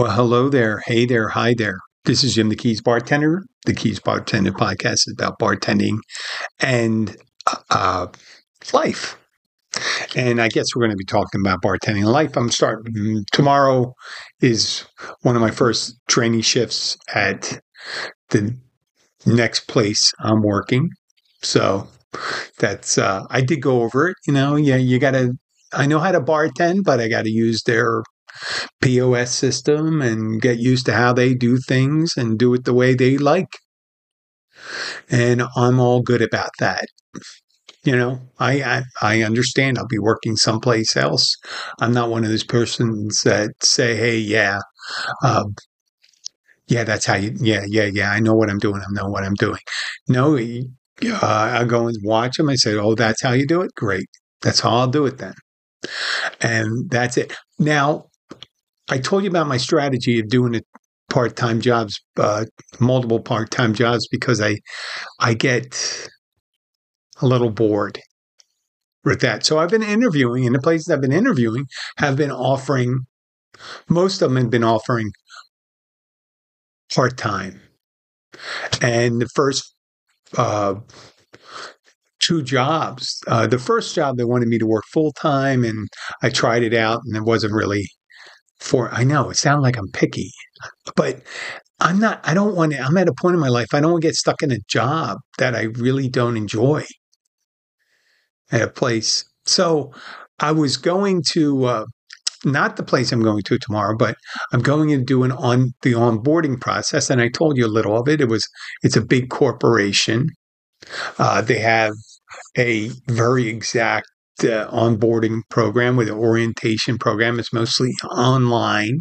Well, hello there. Hey there. Hi there. This is Jim the Keys Bartender. The Keys Bartender podcast is about bartending and uh, life. And I guess we're going to be talking about bartending life. I'm starting mm, tomorrow is one of my first training shifts at the next place I'm working. So that's uh I did go over it, you know, yeah, you got to I know how to bartend, but I got to use their POS system and get used to how they do things and do it the way they like. And I'm all good about that. You know, I, I, I understand I'll be working someplace else. I'm not one of those persons that say, "Hey, yeah, um, yeah, that's how you, yeah, yeah, yeah, I know what I'm doing. I know what I'm doing." No, uh, I go and watch them. I say, "Oh, that's how you do it. Great. That's how I'll do it then." And that's it. Now, I told you about my strategy of doing it part-time jobs, uh, multiple part-time jobs, because I, I get a little bored with that. So I've been interviewing, and the places I've been interviewing have been offering. Most of them have been offering part-time, and the first uh, two jobs. Uh, the first job, they wanted me to work full time, and I tried it out, and it wasn't really for I know it sounds like I'm picky, but I'm not I don't want to I'm at a point in my life I don't want to get stuck in a job that I really don't enjoy at a place. So I was going to uh, not the place I'm going to tomorrow, but I'm going to do an on the onboarding process. And I told you a little of it. It was it's a big corporation. Uh, they have a very exact uh, onboarding program with an orientation program. It's mostly online,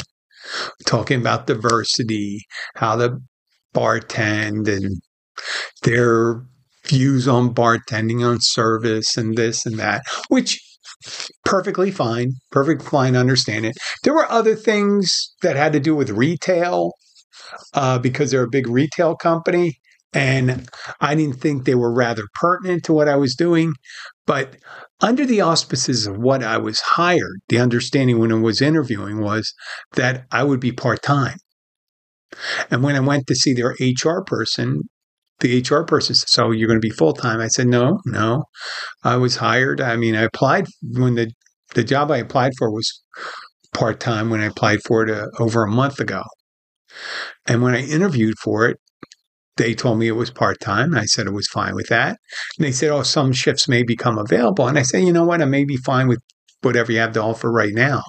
talking about diversity, how to bartend, and their views on bartending, on service, and this and that, which perfectly fine, perfect fine, understand it. There were other things that had to do with retail uh, because they're a big retail company. And I didn't think they were rather pertinent to what I was doing. But under the auspices of what I was hired, the understanding when I was interviewing was that I would be part time. And when I went to see their HR person, the HR person said, So you're going to be full time? I said, No, no. I was hired. I mean, I applied when the, the job I applied for was part time when I applied for it uh, over a month ago. And when I interviewed for it, they told me it was part time. I said it was fine with that. And they said, oh, some shifts may become available. And I said, you know what? I may be fine with whatever you have to offer right now.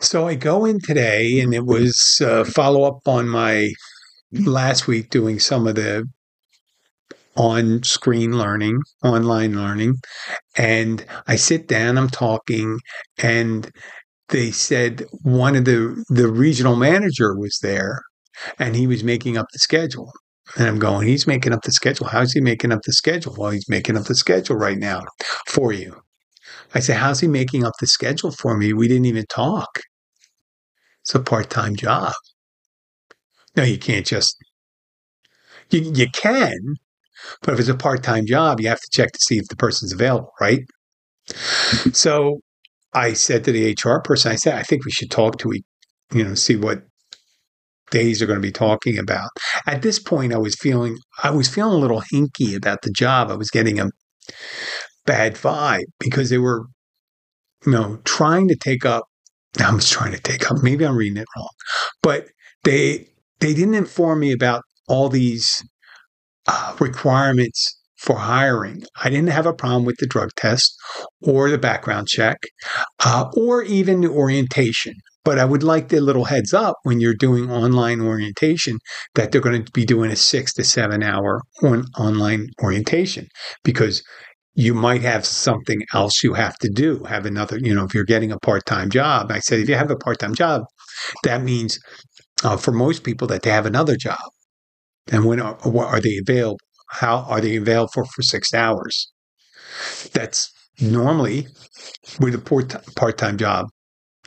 So I go in today, and it was uh, follow up on my last week doing some of the on screen learning, online learning. And I sit down, I'm talking, and they said one of the the regional manager was there and he was making up the schedule. And I'm going, he's making up the schedule. How's he making up the schedule? Well, he's making up the schedule right now for you. I said, how's he making up the schedule for me? We didn't even talk. It's a part time job. No, you can't just, you, you can, but if it's a part time job, you have to check to see if the person's available, right? So I said to the HR person, I said, I think we should talk to, you know, see what days are going to be talking about. At this point, I was feeling I was feeling a little hinky about the job. I was getting a bad vibe because they were, you know, trying to take up. I was trying to take up. Maybe I'm reading it wrong, but they they didn't inform me about all these uh, requirements for hiring. I didn't have a problem with the drug test or the background check uh, or even the orientation. But I would like the little heads up when you're doing online orientation that they're going to be doing a six to seven hour on online orientation because you might have something else you have to do. Have another, you know, if you're getting a part time job. I said, if you have a part time job, that means uh, for most people that they have another job. And when are, are they available? How are they available for, for six hours? That's normally with a part time job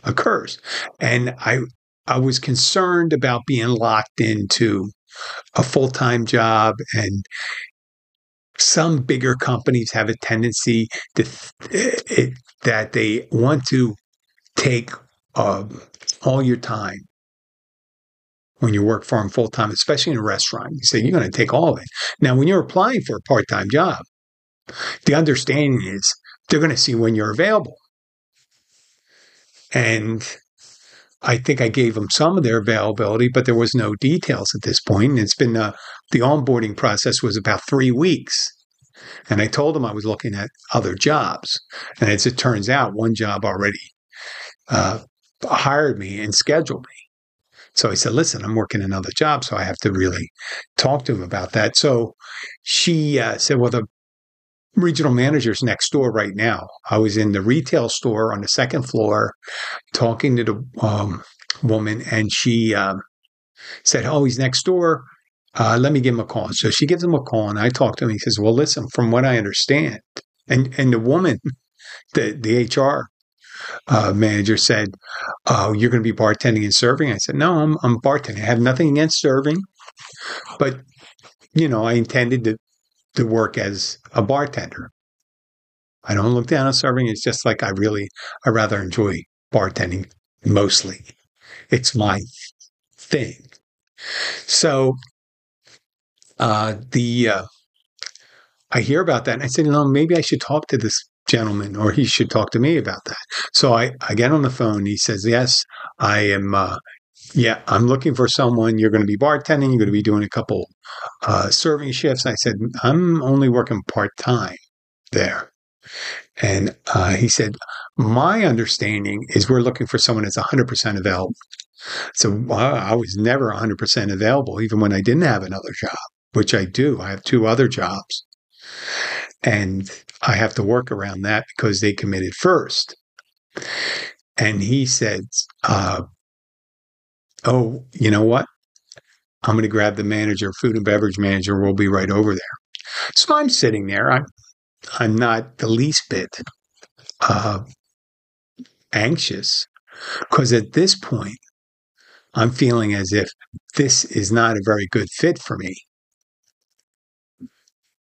occurs. And I I was concerned about being locked into a full time job and some bigger companies have a tendency to it, that they want to take um, all your time when you work for them full time, especially in a restaurant. You say you're going to take all of it. Now, when you're applying for a part time job, the understanding is they're going to see when you're available. And I think I gave them some of their availability, but there was no details at this point. And it's been uh, the onboarding process was about three weeks. And I told them I was looking at other jobs. And as it turns out, one job already uh, hired me and scheduled me. So I said, listen, I'm working another job, so I have to really talk to him about that. So she uh, said, well, the regional manager's next door right now. I was in the retail store on the second floor talking to the um, woman, and she um, said, oh, he's next door. Uh, let me give him a call. So she gives him a call, and I talk to him. He says, well, listen, from what I understand, and, and the woman, the, the HR uh, manager said, "Oh, you're going to be bartending and serving." I said, "No, I'm I'm bartending. I have nothing against serving, but you know, I intended to to work as a bartender. I don't look down on serving. It's just like I really, I rather enjoy bartending mostly. It's my thing. So, uh, the uh, I hear about that, and I said, you know, maybe I should talk to this gentleman, or he should talk to me about that. So I, I get on the phone. He says, yes, I am. Uh, yeah, I'm looking for someone. You're going to be bartending. You're going to be doing a couple uh, serving shifts. I said, I'm only working part time there. And uh, he said, My understanding is we're looking for someone that's 100% available. So I was never 100% available, even when I didn't have another job, which I do. I have two other jobs. And I have to work around that because they committed first. And he said, uh, Oh, you know what? I'm going to grab the manager, food and beverage manager. We'll be right over there. So I'm sitting there. I'm, I'm not the least bit uh, anxious because at this point, I'm feeling as if this is not a very good fit for me.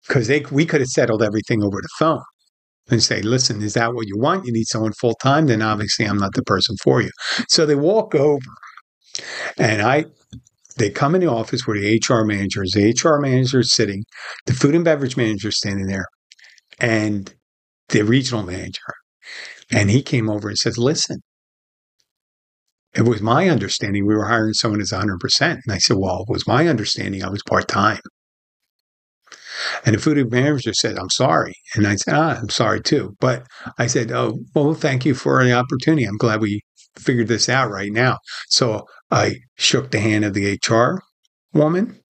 Because they we could have settled everything over the phone and say, listen, is that what you want? You need someone full time? Then obviously I'm not the person for you. So they walk over and I they come in the office where the HR manager is. The HR manager is sitting, the food and beverage manager is standing there, and the regional manager. And he came over and says, Listen, it was my understanding we were hiring someone as 100%. And I said, Well, it was my understanding I was part time. And the food and manager said, I'm sorry. And I said, ah, I'm sorry too. But I said, Oh, well, thank you for the opportunity. I'm glad we figured this out right now. So I shook the hand of the HR woman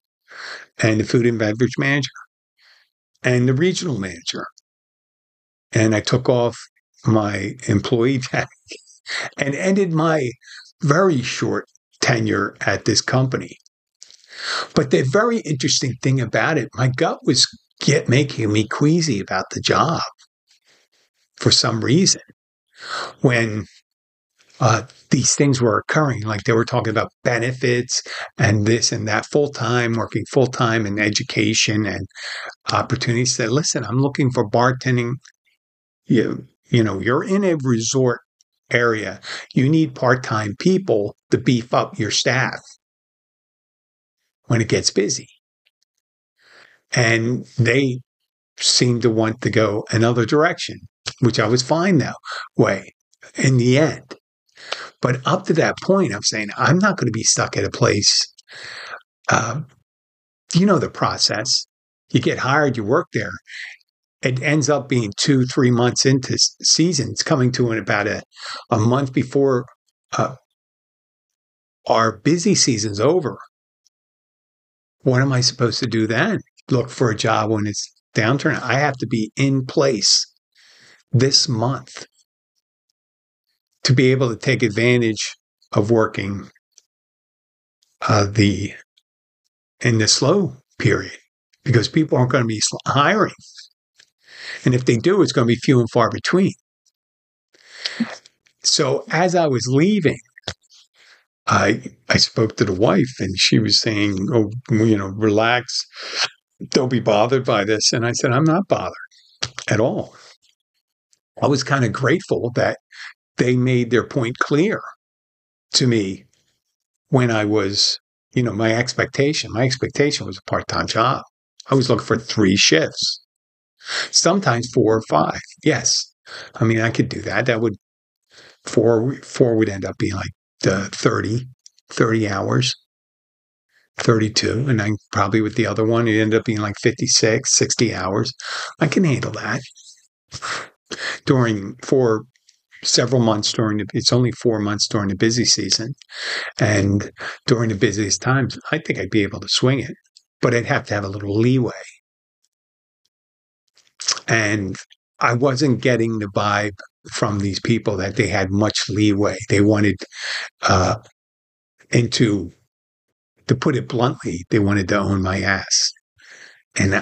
and the food and beverage manager and the regional manager. And I took off my employee tag and ended my very short tenure at this company. But the very interesting thing about it, my gut was get making me queasy about the job for some reason. When uh, these things were occurring. Like they were talking about benefits and this and that full time, working full time in education and opportunities. Said, listen, I'm looking for bartending. You, you know, you're in a resort area. You need part time people to beef up your staff when it gets busy. And they seemed to want to go another direction, which I was fine that way in the end. But up to that point, I'm saying I'm not going to be stuck at a place. Uh, you know the process. You get hired, you work there. It ends up being two, three months into season. It's coming to in about a, a month before uh, our busy season's over. What am I supposed to do then? Look for a job when it's downturn. I have to be in place this month to be able to take advantage of working uh, the in the slow period because people aren't going to be hiring, and if they do, it's going to be few and far between. So as I was leaving, I I spoke to the wife, and she was saying, "Oh, you know, relax, don't be bothered by this." And I said, "I'm not bothered at all." I was kind of grateful that they made their point clear to me when I was, you know, my expectation. My expectation was a part time job. I was looking for three shifts, sometimes four or five. Yes. I mean, I could do that. That would, four, four would end up being like uh, 30, 30 hours. 32 and I probably with the other one it ended up being like 56 60 hours I can handle that during for several months during the it's only 4 months during the busy season. And during the busiest times I think I'd be able to swing it but I'd have to have a little leeway. And I wasn't getting the vibe from these people that they had much leeway. They wanted uh into to put it bluntly, they wanted to own my ass. And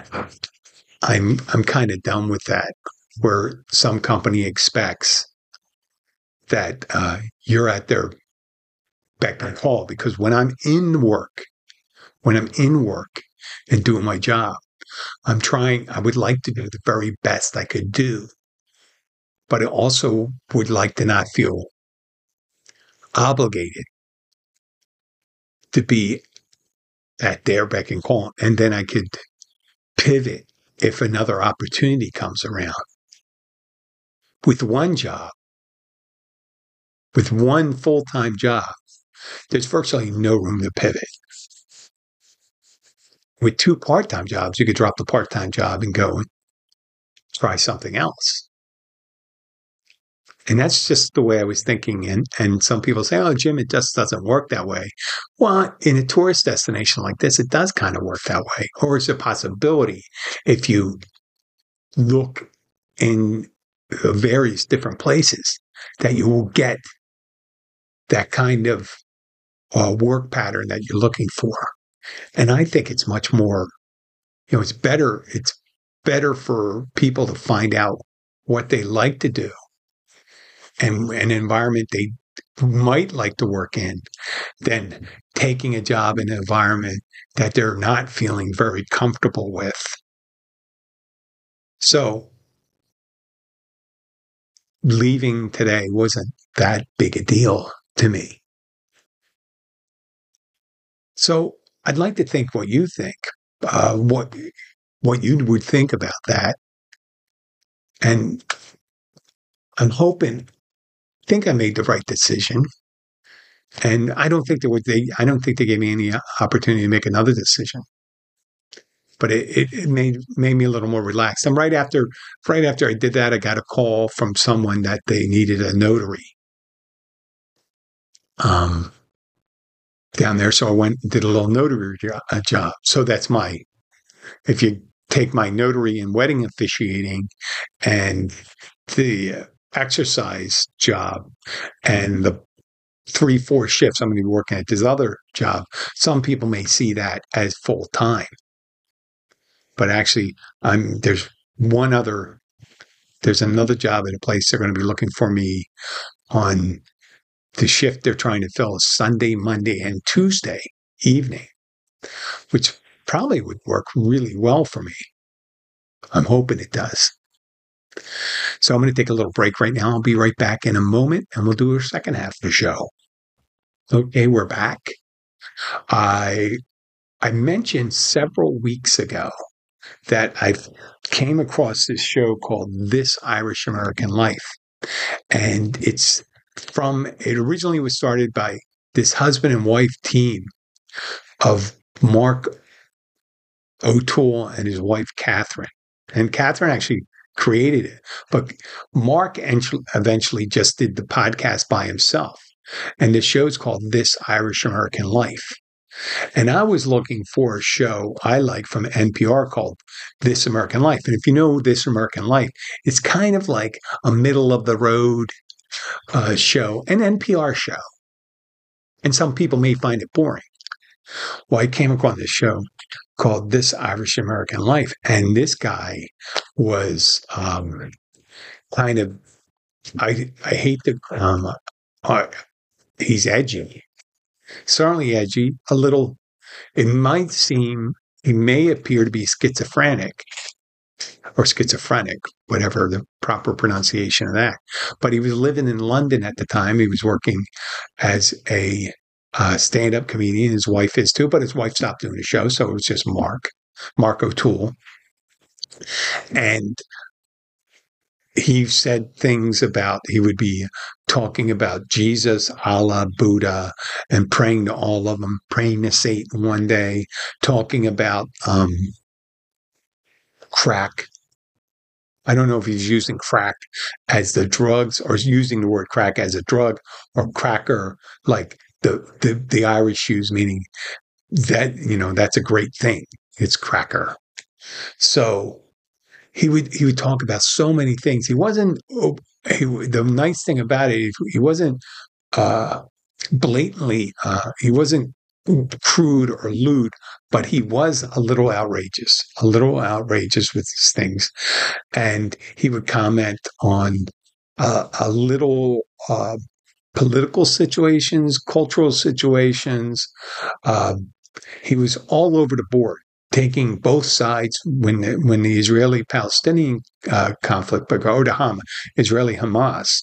I'm I'm kind of done with that, where some company expects that uh, you're at their beck and call. Because when I'm in work, when I'm in work and doing my job, I'm trying. I would like to do the very best I could do, but I also would like to not feel obligated to be at their beck and call. And then I could pivot if another opportunity comes around. With one job, with one full time job, there's virtually no room to pivot. With two part time jobs, you could drop the part time job and go and try something else. And that's just the way I was thinking. And, and some people say, oh, Jim, it just doesn't work that way. Well, in a tourist destination like this, it does kind of work that way. Or it's a possibility if you look in various different places that you will get that kind of uh, work pattern that you're looking for. And I think it's much more, you know, it's better, it's better for people to find out what they like to do and an environment they might like to work in than taking a job in an environment that they're not feeling very comfortable with. So leaving today wasn't that big a deal to me. So I'd like to think what you think, uh, what what you would think about that, and I'm hoping think I made the right decision. And I don't think there was they I don't think they gave me any opportunity to make another decision. But it, it, it, made made me a little more relaxed. And right after right after I did that, I got a call from someone that they needed a notary. Um down there. So I went and did a little notary job. job. So that's my if you take my notary and wedding officiating and the exercise job and the three, four shifts I'm going to be working at this other job, some people may see that as full time. But actually, I'm there's one other there's another job at a place they're going to be looking for me on the shift they're trying to fill Sunday, Monday, and Tuesday evening, which probably would work really well for me. I'm hoping it does. So I'm going to take a little break right now. I'll be right back in a moment and we'll do our second half of the show. Okay, we're back. I I mentioned several weeks ago that I came across this show called This Irish American Life. And it's from it originally was started by this husband and wife team of Mark O'Toole and his wife Catherine. And Catherine actually created it. But Mark eventually just did the podcast by himself. And the show's called This Irish American Life. And I was looking for a show I like from NPR called This American Life. And if you know This American Life, it's kind of like a middle of the road uh, show, an NPR show. And some people may find it boring. Well, I came upon this show called This Irish American Life. And this guy was um, kind of, I, I hate the, um, uh, he's edgy, certainly edgy, a little, it might seem, he may appear to be schizophrenic or schizophrenic, whatever the proper pronunciation of that. But he was living in London at the time. He was working as a uh, stand up comedian. His wife is too, but his wife stopped doing the show. So it was just Mark, Mark O'Toole. And he said things about, he would be talking about Jesus, Allah, Buddha, and praying to all of them, praying to Satan one day, talking about um, crack. I don't know if he's using crack as the drugs or using the word crack as a drug or cracker like the, the, the Irish use, meaning that, you know, that's a great thing. It's cracker. So he would, he would talk about so many things. He wasn't, oh, he, the nice thing about it, he wasn't, uh, blatantly, uh, he wasn't crude or lewd, but he was a little outrageous, a little outrageous with these things. And he would comment on uh, a little uh, political situations, cultural situations. Uh, he was all over the board, taking both sides when the, when the Israeli Palestinian uh, conflict, or the Hamas, Israeli Hamas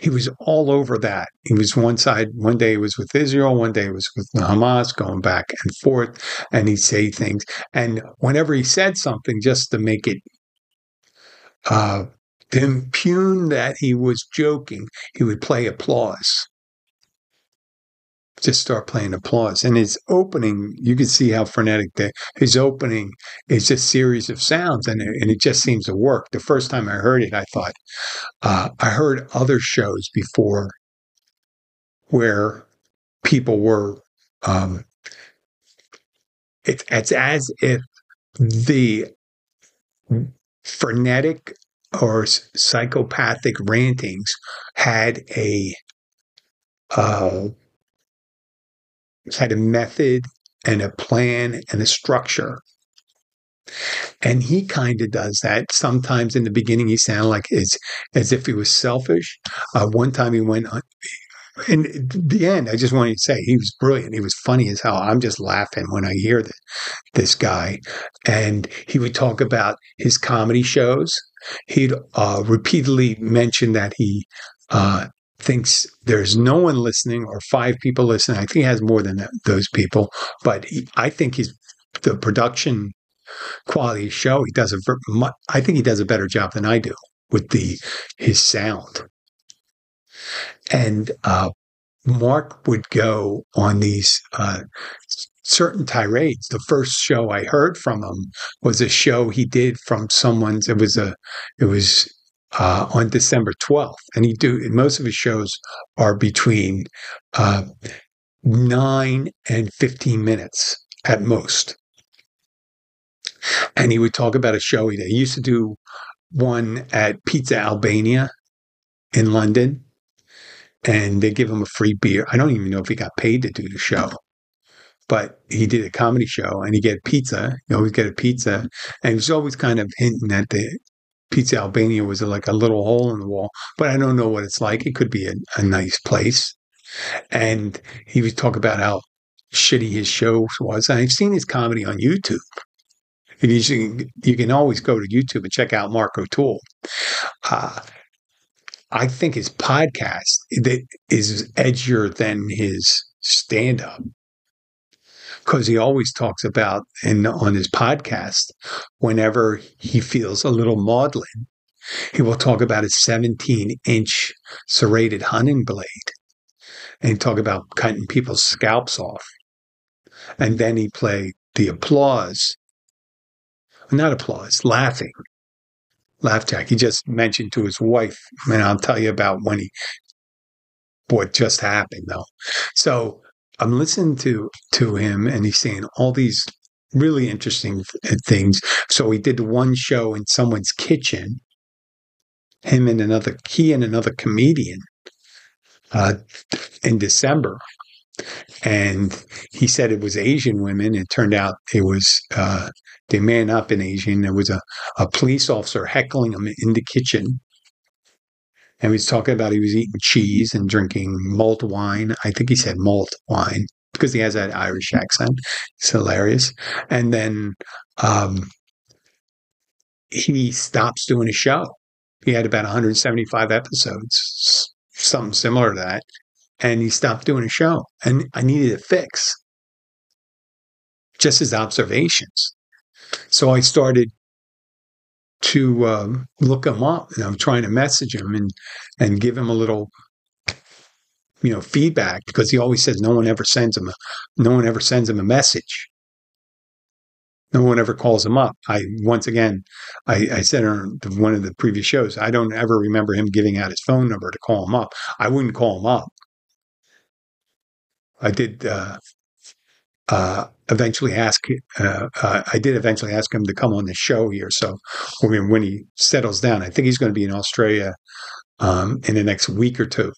he was all over that. He was one side, one day he was with Israel, one day he was with Hamas, going back and forth, and he'd say things. And whenever he said something, just to make it, uh, to impugn that he was joking, he would play applause just start playing applause. And his opening, you can see how frenetic the his opening is a series of sounds, and it, and it just seems to work. The first time I heard it, I thought uh, I heard other shows before where people were. Um, it, it's as if the frenetic or psychopathic rantings had a uh, had a method and a plan and a structure. And he kind of does that. Sometimes in the beginning, he sounded like it's as if he was selfish. Uh, one time he went on, in the end, I just wanted to say he was brilliant. He was funny as hell. I'm just laughing when I hear this, this guy. And he would talk about his comedy shows. He'd uh, repeatedly mention that he uh, thinks there's no one listening or five people listening. I think he has more than that, those people, but he, I think he's the production quality show. He does a, I think he does a better job than I do with the his sound. And uh, Mark would go on these uh, certain tirades. The first show I heard from him was a show he did from someone's. It was a, it was uh, on December 12th. And he do most of his shows are between uh, nine and 15 minutes at most. And he would talk about a show he did. He used to do one at Pizza Albania in London, and they give him a free beer. I don't even know if he got paid to do the show, but he did a comedy show and he get pizza. You always get a pizza, and he was always kind of hinting at the Pizza Albania was like a little hole in the wall, but I don't know what it's like. It could be a, a nice place. And he would talk about how shitty his show was. And I've seen his comedy on YouTube. You can, you can always go to YouTube and check out Mark O'Toole. Uh, I think his podcast is edgier than his stand up because he always talks about in on his podcast whenever he feels a little maudlin he will talk about his 17 inch serrated hunting blade and talk about cutting people's scalps off. And then he play the applause. Not applause laughing. Laugh track he just mentioned to his wife and i'll tell you about when he what just happened though. So I'm listening to to him, and he's saying all these really interesting things. So he did one show in someone's kitchen. Him and another, he and another comedian, uh, in December, and he said it was Asian women. It turned out it was uh, they have not been Asian. There was a, a police officer heckling him in the kitchen and he was talking about he was eating cheese and drinking malt wine. I think he said malt wine because he has that Irish accent. It's hilarious. And then um, he stops doing a show. He had about 175 episodes, something similar to that, and he stopped doing a show. And I needed a fix, just his observations. So I started to um, look him up, and I'm trying to message him and and give him a little, you know, feedback because he always says no one ever sends him a, no one ever sends him a message. No one ever calls him up. I once again, I, I said on one of the previous shows, I don't ever remember him giving out his phone number to call him up. I wouldn't call him up. I did uh, uh, eventually ask. Uh, uh, I did eventually ask him to come on the show here. So I mean, when he settles down, I think he's going to be in Australia um, in the next week or two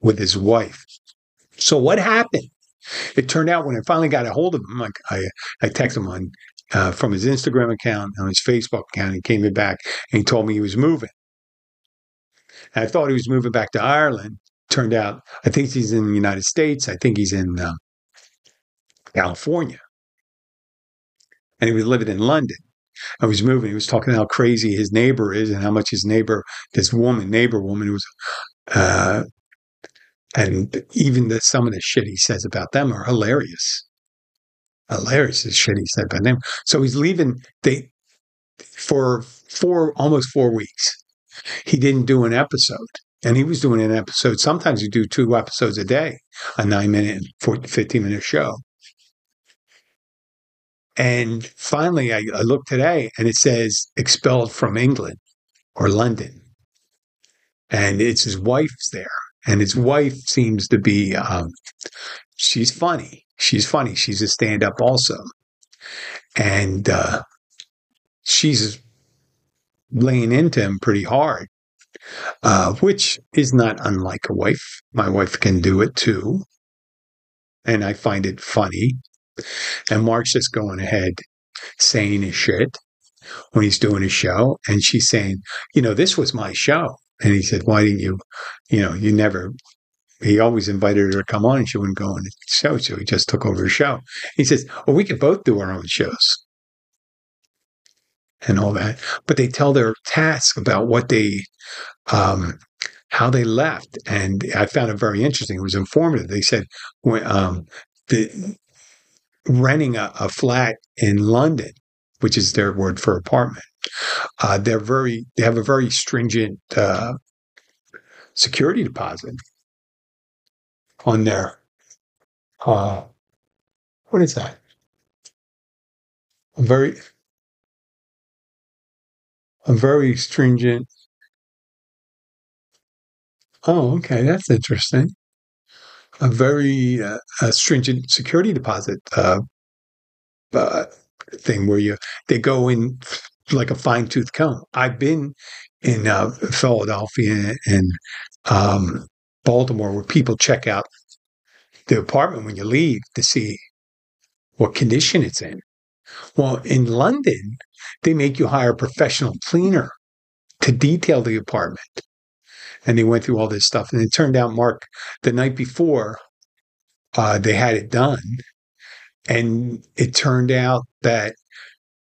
with his wife. So what happened? It turned out when I finally got a hold of him, like I, I texted him on uh, from his Instagram account on his Facebook account. He came back and he told me he was moving. And I thought he was moving back to Ireland. Turned out, I think he's in the United States. I think he's in uh, California. And he was living in London. I was moving. He was talking how crazy his neighbor is and how much his neighbor, this woman, neighbor woman, was uh, and even the, some of the shit he says about them are hilarious. Hilarious the shit he said about them. So he's leaving they for four almost four weeks. He didn't do an episode. And he was doing an episode. Sometimes you do two episodes a day, a nine minute, and 15 minute show. And finally, I, I today and it says expelled from England or London. And it's his wife's there. And his wife seems to be um, she's funny. She's funny. She's a stand-up also. And uh, she's laying into him pretty hard uh, which is not unlike a wife. My wife can do it too. And i find it funny and mark's just going ahead saying his shit when he's doing his show and she's saying you know this was my show and he said, Why didn't you, you know, you never, he always invited her to come on and she wouldn't go on the show. So he just took over the show. He says, Well, we could both do our own shows and all that. But they tell their task about what they, um, how they left. And I found it very interesting. It was informative. They said, when, um, the, renting a, a flat in London, which is their word for apartment, uh, they're very they have a very stringent uh, security deposit on their uh, what is that? A very a very stringent. Oh, okay, that's interesting. A very uh, a stringent security deposit uh, uh, thing where you they go in like a fine tooth comb. I've been in uh, Philadelphia and um, Baltimore where people check out the apartment when you leave to see what condition it's in. Well, in London, they make you hire a professional cleaner to detail the apartment. And they went through all this stuff. And it turned out, Mark, the night before, uh, they had it done. And it turned out that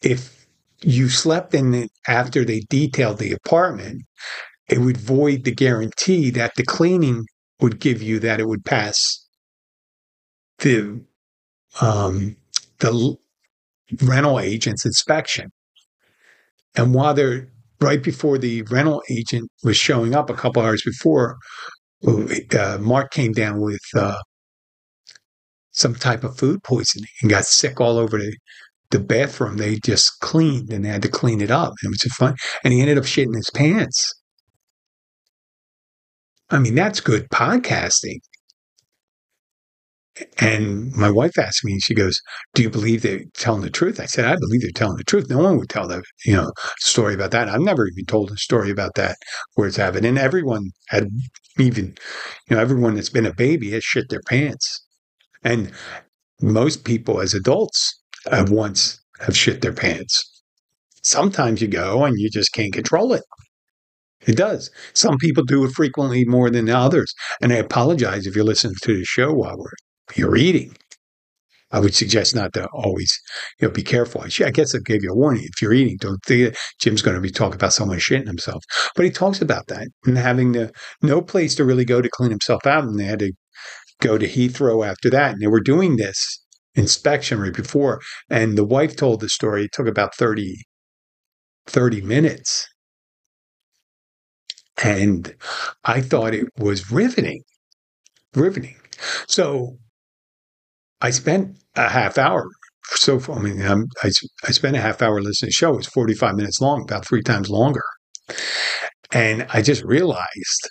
if you slept in it after they detailed the apartment, it would void the guarantee that the cleaning would give you that it would pass the um, the rental agent's inspection. And while they're right before the rental agent was showing up a couple hours before, uh, Mark came down with uh, some type of food poisoning and got sick all over the the bathroom they just cleaned and they had to clean it up. It was fun. And he ended up shitting his pants. I mean, that's good podcasting. And my wife asked me, she goes, Do you believe they're telling the truth? I said, I believe they're telling the truth. No one would tell the you know story about that. I've never even told a story about that where it's happened. And everyone had even, you know, everyone that's been a baby has shit their pants. And most people as adults have once have shit their pants. Sometimes you go and you just can't control it. It does. Some people do it frequently more than others. And I apologize if you're listening to the show while we're you're eating. I would suggest not to always, you know, be careful. I guess I gave you a warning. If you're eating, don't think Jim's going to be talking about someone shitting himself. But he talks about that and having the, no place to really go to clean himself out. And they had to go to Heathrow after that. And they were doing this inspection right before. And the wife told the story. It took about 30, 30 minutes. And I thought it was riveting, riveting. So I spent a half hour. So I mean, I'm, I I spent a half hour listening to the show. It was 45 minutes long, about three times longer. And I just realized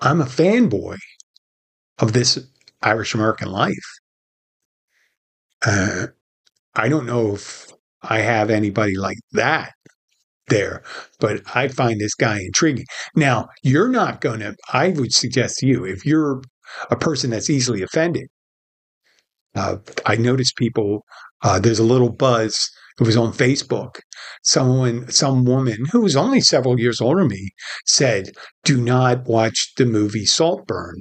I'm a fanboy of this Irish American life. Uh, I don't know if I have anybody like that there, but I find this guy intriguing. Now, you're not going to, I would suggest to you, if you're a person that's easily offended, uh, I noticed people, uh, there's a little buzz. It was on Facebook. Someone, some woman who was only several years older than me said, do not watch the movie Saltburn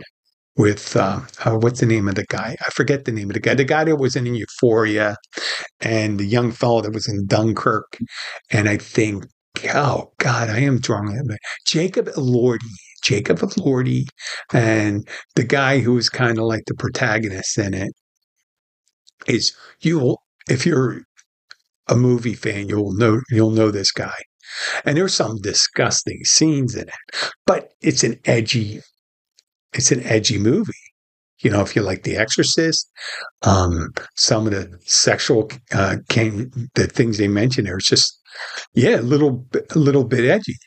with, uh, uh, what's the name of the guy? I forget the name of the guy. The guy that was in Euphoria and the young fellow that was in Dunkirk. And I think, oh God, I am drawing him. Jacob Elordi. Jacob Elordi and the guy who was kind of like the protagonist in it is you'll if you're a movie fan, you'll know you'll know this guy. And there's some disgusting scenes in it, but it's an edgy, it's an edgy movie. You know, if you like The Exorcist, um, some of the sexual uh, can, the things they mention there, it's just yeah, a little a little bit edgy.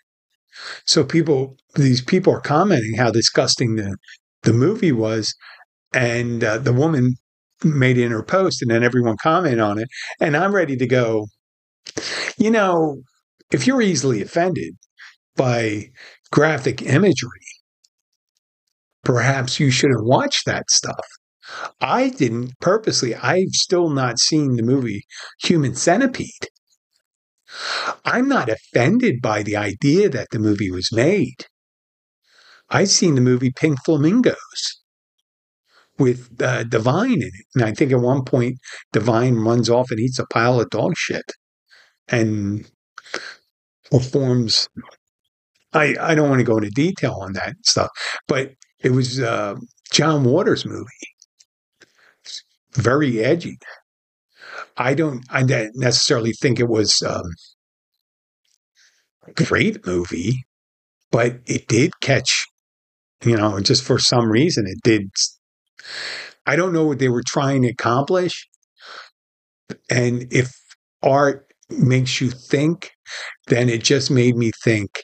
So people, these people are commenting how disgusting the the movie was, and uh, the woman made in her post and then everyone commented on it. And I'm ready to go, you know, if you're easily offended by graphic imagery, perhaps you shouldn't watch that stuff. I didn't purposely, I've still not seen the movie Human Centipede. I'm not offended by the idea that the movie was made. I've seen the movie Pink Flamingos with uh, Divine in it. And I think at one point, Divine runs off and eats a pile of dog shit and performs. I, I don't want to go into detail on that stuff, but it was uh, John Waters' movie. Very edgy. I don't I don't necessarily think it was um, a great movie, but it did catch, you know, just for some reason it did I don't know what they were trying to accomplish. And if art makes you think, then it just made me think,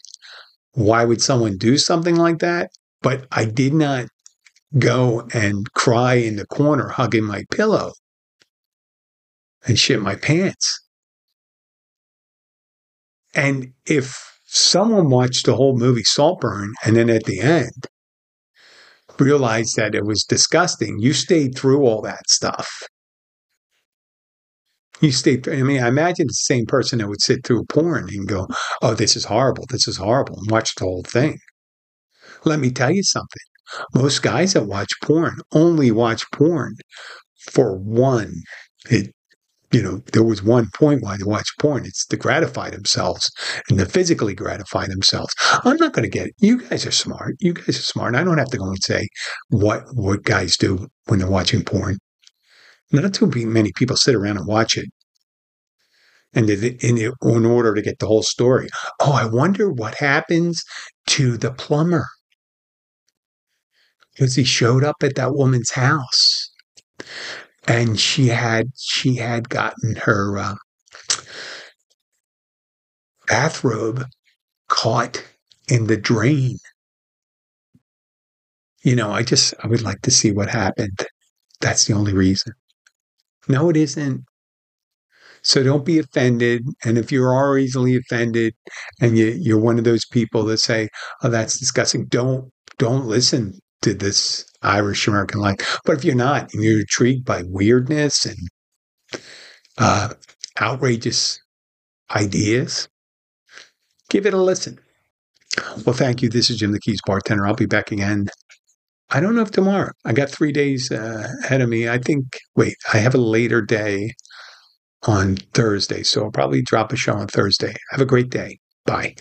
why would someone do something like that? But I did not go and cry in the corner hugging my pillow and shit my pants. And if someone watched the whole movie Saltburn and then at the end realized that it was disgusting, you stayed through all that stuff. You stayed I mean, I imagine the same person that would sit through porn and go, oh, this is horrible, this is horrible, and watch the whole thing. Let me tell you something. Most guys that watch porn only watch porn for one. It you know, there was one point why they watch porn. It's to gratify themselves and to physically gratify themselves. I'm not going to get it. You guys are smart. You guys are smart. I don't have to go and say what what guys do when they're watching porn. Not too many people sit around and watch it. And in, in order to get the whole story. Oh, I wonder what happens to the plumber. Because he showed up at that woman's house and she had she had gotten her uh, bathrobe caught in the drain. You know, I just I would like to see what happened. That's the only reason. No, it isn't. So don't be offended. And if you are easily offended and you, you're one of those people that say, "Oh, that's disgusting," don't don't listen to this Irish American life. But if you're not, and you're intrigued by weirdness and uh, outrageous ideas, give it a listen. Well, thank you. This is Jim the Keys bartender. I'll be back again I don't know if tomorrow. I got three days uh, ahead of me. I think. Wait, I have a later day on Thursday, so I'll probably drop a show on Thursday. Have a great day. Bye.